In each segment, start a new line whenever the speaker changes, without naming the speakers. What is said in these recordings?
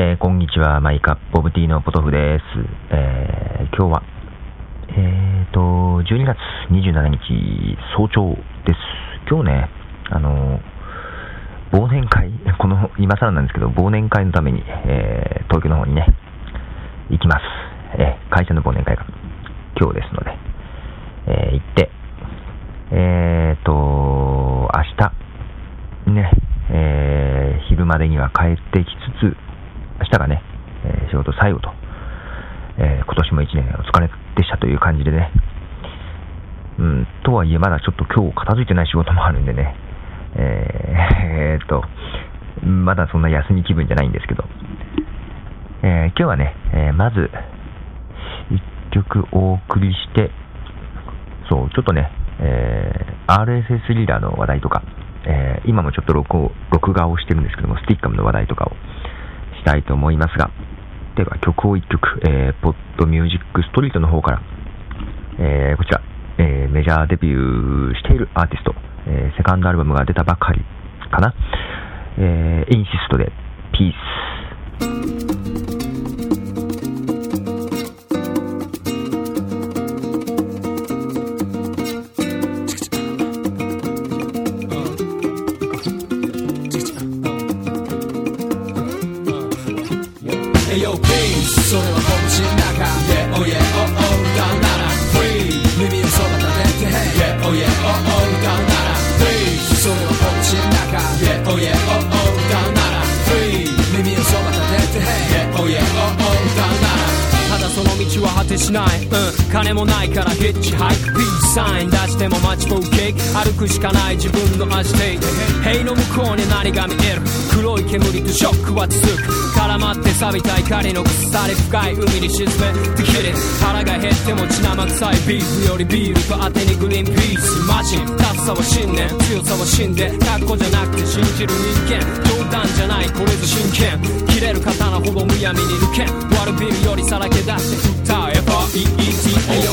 えー、こんにちは、マイカップオブティーのポトフです。えー、今日は、えーと、12月27日早朝です。今日ね、あの忘年会、この、今更なんですけど、忘年会のために、えー、東京の方にね、行きます。え、会社の忘年会が今日ですので、え、行って、えーと、明日、ね、え、昼までには帰ってきつつ、日がね、えー、仕事最後と、えー、今年も1年お疲れでしたという感じでね、うん、とはいえまだちょっと今日片付いてない仕事もあるんでね、えー、っ と、まだそんな休み気分じゃないんですけど、えー、今日はね、えー、まず、1曲お送りして、そう、ちょっとね、えー、RSS リーダーの話題とか、え、今もちょっと録録画をしてるんですけども、スティッカムの話題とかを。したいと思いますが、では曲を一曲、えー、ポッドミュージックストリートの方から、えー、こちら、えー、メジャーデビューしているアーティスト、えー、セカンドアルバムが出たばかりかな、えー、インシストで、ピース。
taka Je, o, o しない、うん、金もないからヒッチハイ。クピースサイン出しても待ちぼうけ歩くしかない自分の足で。塀の向こうに何が見える。黒い煙とショックは続く。絡まって錆びた怒りの腐り深い海に沈め。てきり腹が減っても血生臭いビーフよりビールと当てにグリーンピース。マジン。ダッサは信念。強さは死んで格好じゃなくて信じる人間。冗談じゃない。これぞ真剣。切れる刀ほどむやみに抜け悪ビルよりさらけ出して歌えば EETAO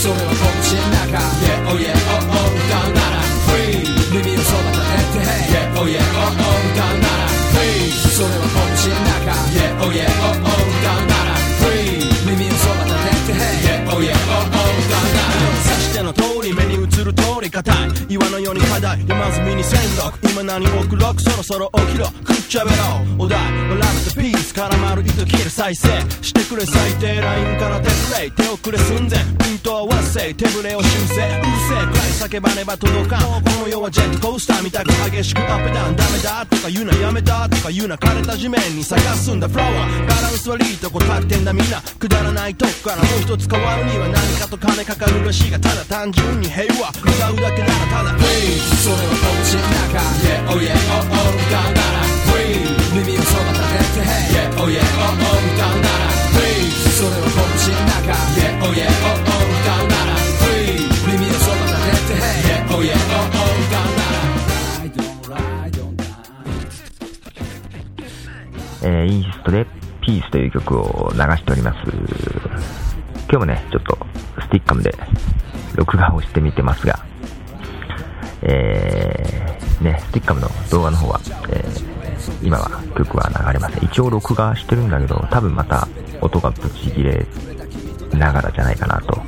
それは拳の中 Yeah oh yeah oh oh 歌うなら Free 耳をそば立てて Yeah oh yeah oh oh 歌うなら Free それは拳の中 Yeah oh yeah oh oh 歌うなら Free 耳をそば立てて Yeah oh yeah oh oh 歌うなら指しての通り目に映る通り硬い岩のように課題山積みに戦力今何をクロックそろそろ起きろ食っちゃべろうお題笑ってピース絡まる糸切る再生してくれ最低ラインから手プレイ手遅れ寸前ピント合わせ手ぶれを修正うるせえくらい叫ばねば届かんこの世はジェットコースターみたく激しくアップダウンダメだとか言うなやめたとか言うな枯れた地面に探すんだフロアバランス悪いとこ立ってんだみんなくだらないとこからもう一つ変わるには何かと金かかるらしいがただ単純に平和歌うだけならただ Please それはこっちの中 Yeah oh yeah oh oh 歌うなら Free 耳をそば立てて Yeah oh yeah oh oh 歌うなら Free それはこっちの中 Yeah oh yeah oh oh 歌うなら Free 耳をそば立てて Yeah oh yeah oh oh 歌うなら
えー、インストでピースという曲を流しております。今日もね、ちょっとスティッカムで録画をしてみてますが、えー、ね、スティッカムの動画の方は、えー、今は曲は流れません。一応録画してるんだけど、多分また音がブチ切れながらじゃないかなと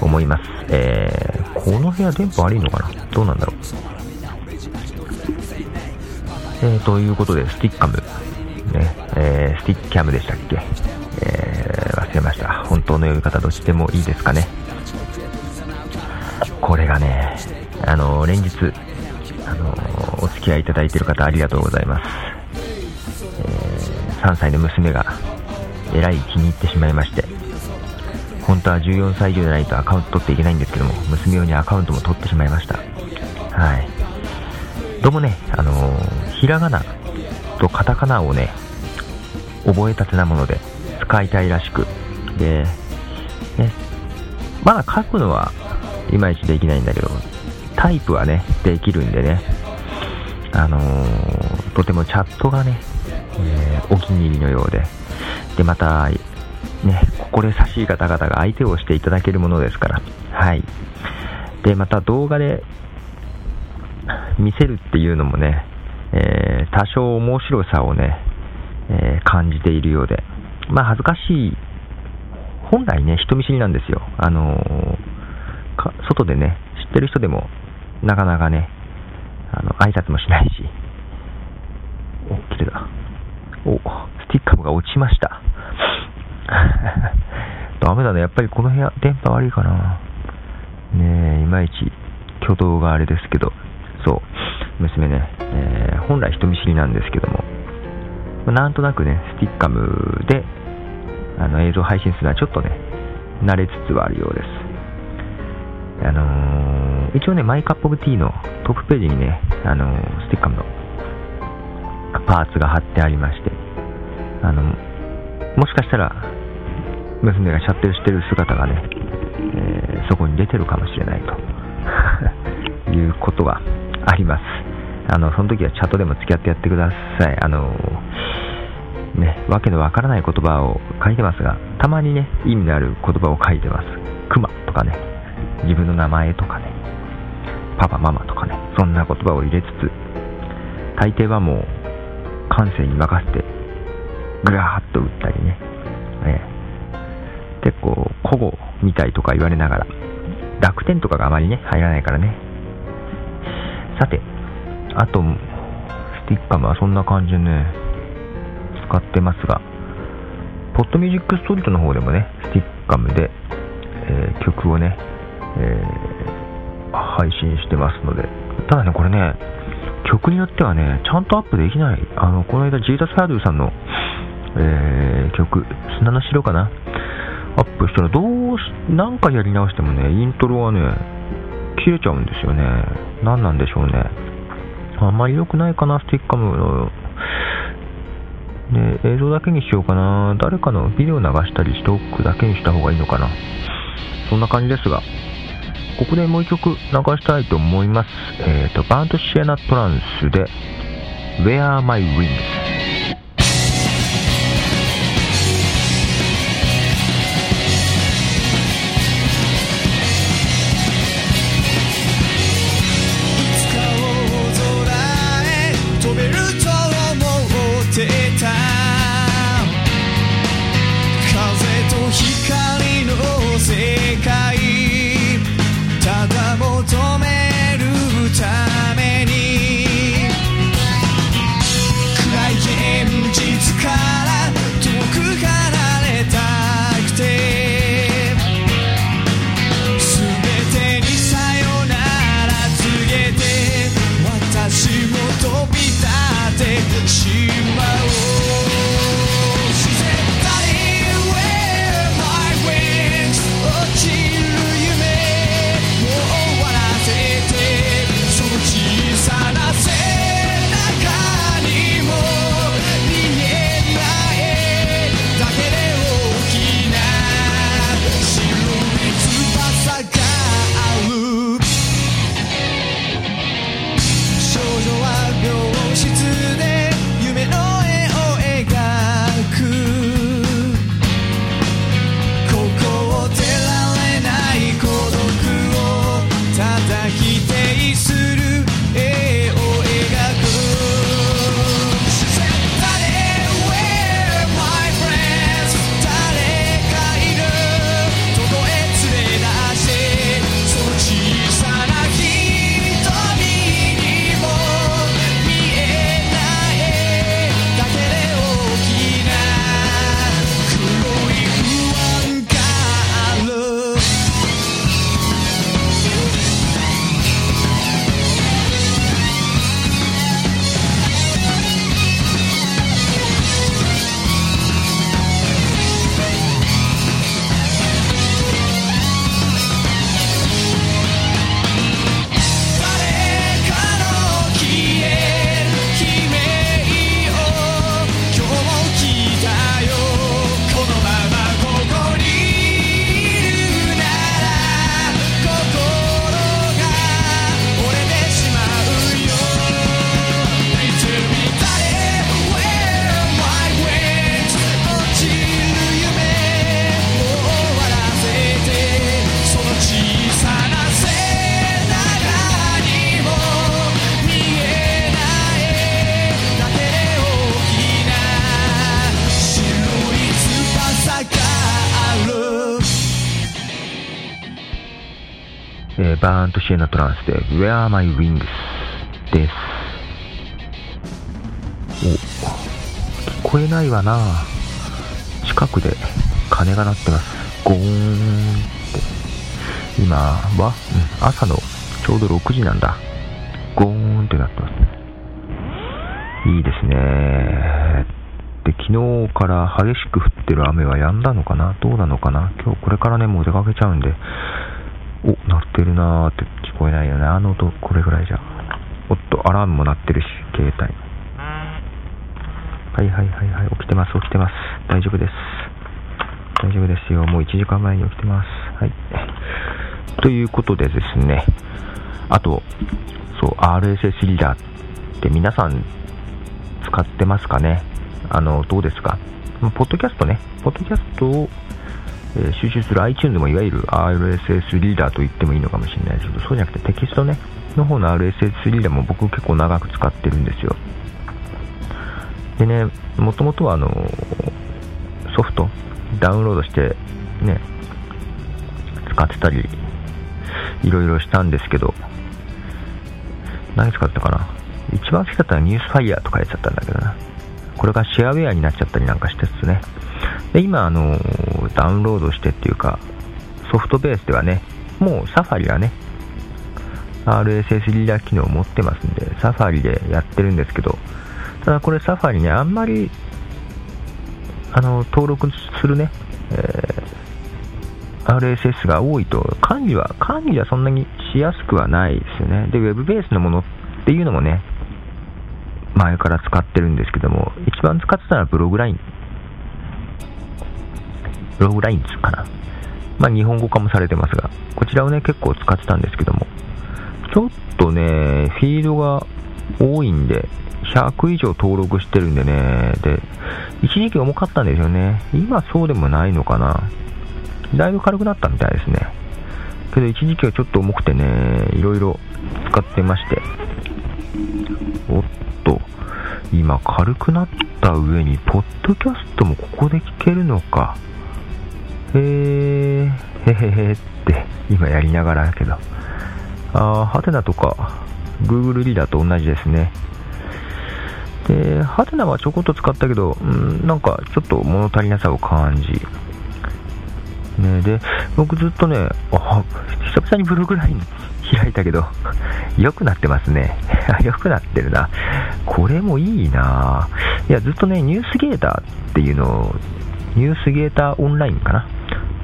思います。えー、この部屋電波悪いのかな？どうなんだろう？えー、ということで、スティッカム、ね、えー、スティッキャムでしたっけ？えー、忘れました。本当の読み方どっちでもいいですかね？これがね、あの、連日、あの、お付き合いいただいている方ありがとうございます。えー、3歳の娘が、えらい気に入ってしまいまして、本当は14歳以上でないとアカウント取っていけないんですけども、娘用にアカウントも取ってしまいました。はい。どうもね、あのひらがなとカタカナをね、覚えたてなもので使いたいらしく、で、ね、まだ書くのはいまいちできないんだけど、タイプはね、できるんでね、あのー、とてもチャットがね、えー、お気に入りのようで、で、また、ね、心優しい方々が相手をしていただけるものですから、はい。で、また動画で見せるっていうのもね、えー、多少面白さをね、え感じているようで、まあ恥ずかしい、本来ね、人見知りなんですよ。あのか外でね、知ってる人でも、なかなかね、あの、挨拶もしないし、お、綺麗だ。お、スティッカムが落ちました。ダメだね。やっぱりこの部屋、電波悪いかな。ねえ、いまいち挙動があれですけど、そう、娘ね、えー本来人見知りなんですけども、なんとなくね、スティッカムであの映像配信するのはちょっとね、慣れつつはあるようです。あのー一応ね、マイカップオブティーのトップページにね、あのースティッカムのパーツが貼ってありまして、あの、もしかしたら、娘がシャッテルしてる姿がね、えーそこに出てるかもしれないと いうことがあります。あの、その時はチャットでも付き合ってやってください。あの、ね、わけのわからない言葉を書いてますが、たまにね、意味のある言葉を書いてます。クマとかね、自分の名前とかね、パパママとかね、そんな言葉を入れつつ、大抵はもう、感性に任せて、ぐらーっと打ったりね、ええ。結構古語みたいとか言われながら、濁点とかがあまりね、入らないからね。さて、あと、スティッカムはそんな感じでね、使ってますが、ポッドミュージックストリートの方でもね、スティッカムで、えー曲をね、えー配信してますので、ただね、これね、曲によってはね、ちゃんとアップできない。あの、この間、ジーザス・ハードゥさんの、えー曲、砂の城かな、アップしたら、どうし、何回やり直してもね、イントロはね、切れちゃうんですよね。何なんでしょうね。あんまり良くないかな、スティッカムの。ね、映像だけにしようかな。誰かのビデオ流したりしておくだけにした方がいいのかな。そんな感じですが、ここでもう一曲流したいと思います。えっ、と、バンドシエナトランスで、Where Are My Wings？バーンとシエナトランスで Where Are My Wings です。お、聞こえないわな近くで鐘が鳴ってます。ゴーンって。今は、うん、朝のちょうど6時なんだ。ゴーンってなってます。いいですね。で、昨日から激しく降ってる雨は止んだのかな？どうなのかな？今日これからね、もう出かけちゃうんで、お、鳴ってるなーって聞こえないよね。あの音、これぐらいじゃ。おっと、アラームも鳴ってるし、携帯。はいはいはいはい、起きてます、起きてます。大丈夫です。大丈夫ですよ。もう1時間前に起きてます。はい。ということでですね、あと、そう、RSS リーダーって皆さん使ってますかねあの、どうですか？ポッドキャストね、ポッドキャストを、えー収集する iTunes でもいわゆる RSS リーダーと言ってもいいのかもしれないですけど、そうじゃなくてテキストね、の方の RSS リーダーも僕結構長く使ってるんですよ。でね、もともとはあの、ソフト、ダウンロードして、ね、使ってたり、いろいろしたんですけど、何使ったかな？一番好きだったのはニュースファイヤーとかやっちゃったんだけどな。これがシェアウェアになっちゃったりなんかしてですね。で、今、あの、ダウンロードしてっていうか、ソフトベースではね、もうサファリはね、RSS リーダー機能を持ってますんで、サファリでやってるんですけど、ただこれサファリね、あんまり、あの、登録するね、えー RSS が多いと、管理は、管理はそんなにしやすくはないですよね。で、ウェブベースのものっていうのもね、前から使ってるんですけども、一番使ってたのはブログライン。ブログラインズかな。まあ、日本語化もされてますが、こちらをね、結構使ってたんですけども、ちょっとね、フィードが多いんで、100以上登録してるんでね、で、一時期重かったんですよね。今そうでもないのかな。だいぶ軽くなったみたいですね。けど一時期はちょっと重くてね、いろいろ使ってまして。おっと、今軽くなった上に、ポッドキャストもここで聞けるのか。へー、へへへって今やりながらだけど。あー、ハテナとか、Google リーダーと同じですね。で、ハテナはちょこっと使ったけど、うん、なんかちょっと物足りなさを感じ。ね、で、僕ずっとね、久々にブログライン 開いたけど、良くなってますね。良くなってるな。これもいいないや、ずっとね、ニュースゲーターっていうのを、ニュースゲーターオンラインかな？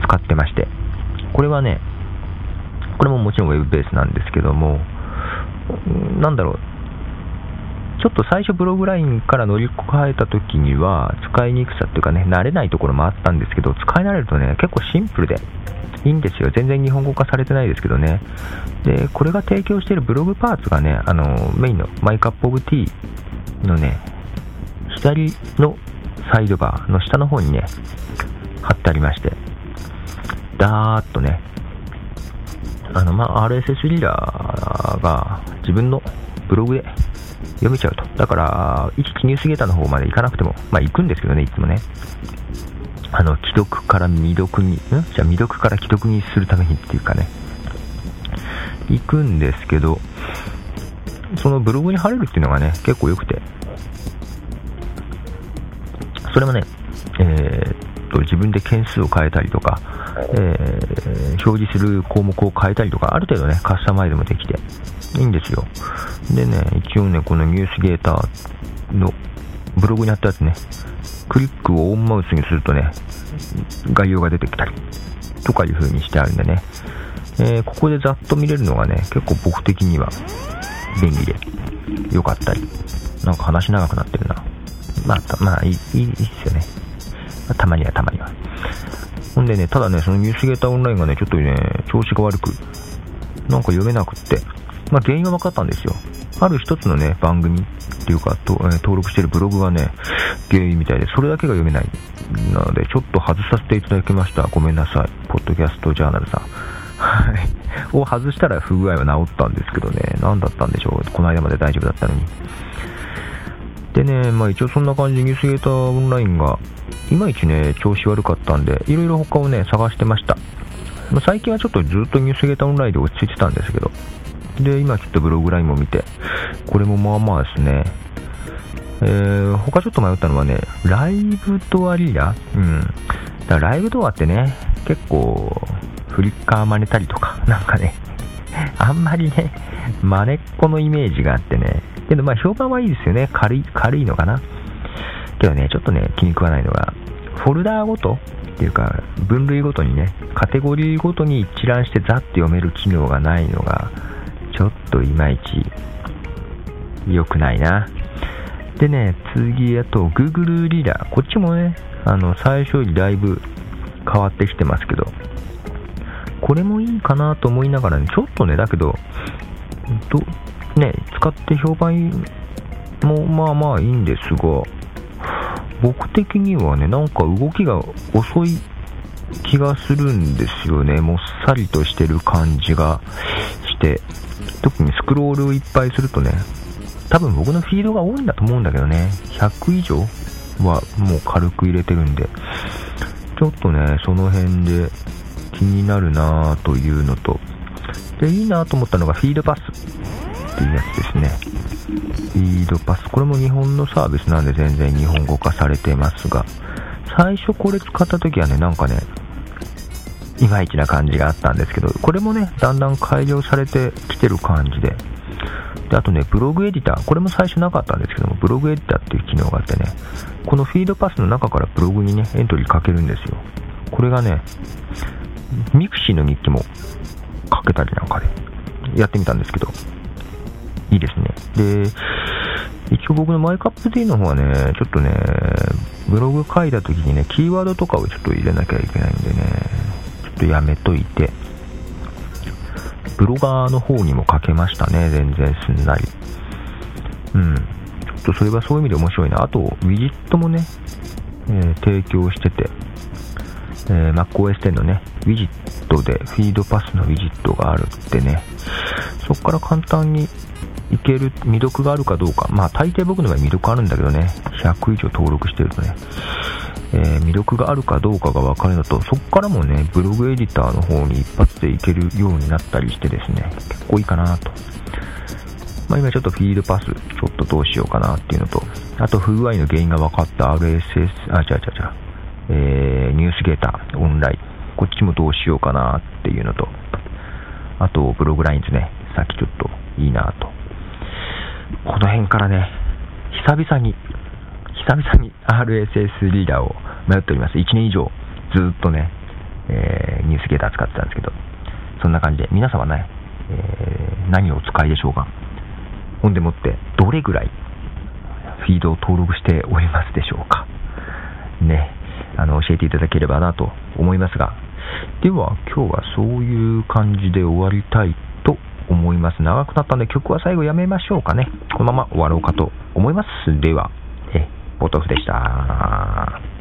使ってまして。これはね、これももちろんウェブベースなんですけども、なんだろう、ちょっと最初ブログラインから乗り換えた時には使いにくさっていうかね、慣れないところもあったんですけど、使い慣れるとね、結構シンプルでいいんですよ。全然日本語化されてないですけどね。で、これが提供しているブログパーツがね、あの、メインのマイカップオブティーのね、左のサイドバーの下の方にね、貼ってありまして、ダーッとね、あの、まあ、RSS リーダーが自分のブログで読めちゃうと。だから、いちいちニュースゲーターの方まで行かなくても、まあ行くんですけどね、いつもね。あの、既読から未読に、ん？じゃあ未読から既読にするためにっていうかね、行くんですけど、そのブログに貼れるっていうのがね、結構良くて、それもね、えーっと、自分で件数を変えたりとか、えー表示する項目を変えたりとか、ある程度ね、カスタマイズもできて、いいんですよ。でね、一応ね、このニュースゲーターのブログにあったやつね、クリックをオンマウスにするとね、概要が出てきたり、とかいう風にしてあるんでね、えーここでざっと見れるのがね、結構僕的には便利で良かったり、なんか話長くなってるな。まあ、たまあ、いい、いいっすよね。たまにはたまには。ほんでね、ただね、そのニュースゲーターオンラインがね、ちょっとね、調子が悪く、なんか読めなくって、まあ原因は分かったんですよ。ある一つのね、番組っていうか、とえー登録してるブログがね、原因みたいで、それだけが読めない。なので、ちょっと外させていただきました。ごめんなさい。ポッドキャストジャーナルさん。はい。を外したら不具合は治ったんですけどね、何だったんでしょう。この間まで大丈夫だったのに。でね、まあ一応そんな感じでニュースゲーターオンラインが、いまいちね、調子悪かったんで、いろいろ他をね、探してました。ま最近はちょっとずっとニュースゲーターオンラインで落ち着いてたんですけど、で、今ちょっとブログラインも見て、これもまあまあですね、えー、他ちょっと迷ったのはね、ライブドアリーダうん。だライブドアってね、結構、フリッカー真似たりとか、なんかね、あんまりね、真似っこのイメージがあってね、けどまあ評判はいいですよね、軽い、軽いのかな。けどね、ちょっとね、気に食わないのが、フォルダーごとっていうか、分類ごとにね、カテゴリーごとに一覧してザッて読める機能がないのが、ちょっといまいち良くないな。でね、次、あと、Google リーダー。こっちもね、あの、最初よりだいぶ変わってきてますけど、これもいいかなと思いながらね、ちょっとね、だけど、どね、使って評判もまあまあいいんですが、僕的にはね、なんか動きが遅い気がするんですよね。もっさりとしてる感じがして、特にスクロールをいっぱいするとね、多分僕のフィードが多いんだと思うんだけどね、100以上はもう軽く入れてるんで、ちょっとね、その辺で気になるなぁというのと、で、いいなと思ったのがフィードパスっていうやつですね。フィードパス。これも日本のサービスなんで全然日本語化されてますが、最初これ使った時はね、なんかね、いまいちな感じがあったんですけど、これもね、だんだん改良されてきてる感じで、で、あとね、ブログエディター、これも最初なかったんですけども、ブログエディターっていう機能があってね、このフィードパスの中からブログにね、エントリーかけるんですよ。これがね、 mixi の日記もかけたりなんかでやってみたんですけど、いいですね。で、一応僕のマイカップ D の方はね、ちょっとね、ブログ書いた時にね、キーワードとかをちょっと入れなきゃいけないんでね、とやめといて、 Blogger の方にも書けましたね、全然すんなり。うん。ちょっとそれはそういう意味で面白いな。あと、ウィジェットもね、えー提供してて、えー MacOS 10のね、ウィジットでフィードパスのウィジットがあるってね、そこから簡単にいける未読があるかどうか、まあ大抵僕の場合未読あるんだけどね、100以上登録してるとね、えー未読があるかどうかが分かるのと、そこからもね、ブログエディターの方に一発でいけるようになったりしてですね、結構いいかなと。まあ今ちょっとフィードパス、ちょっとどうしようかなっていうのと、あと不具合の原因が分かった RSS、あ、違う違う違う、えーニュースゲーター、オンライン、こっちもどうしようかなっていうのと、あとブログラインズね、さっきちょっといいなと。この辺からね、久々に、久々に RSS リーダーを迷っております。1年以上ずっとね、えーニュースゲーター使ってたんですけど、そんな感じで、皆様ね、えー何をお使いでしょうか。ほんでもって、どれぐらいフィードを登録しておりますでしょうか。ね、あの、教えていただければなと思いますが、では今日はそういう感じで終わりたいと思います。長くなったんで曲は最後やめましょうかね。このまま終わろうかと思います。では、え、ポトフでした。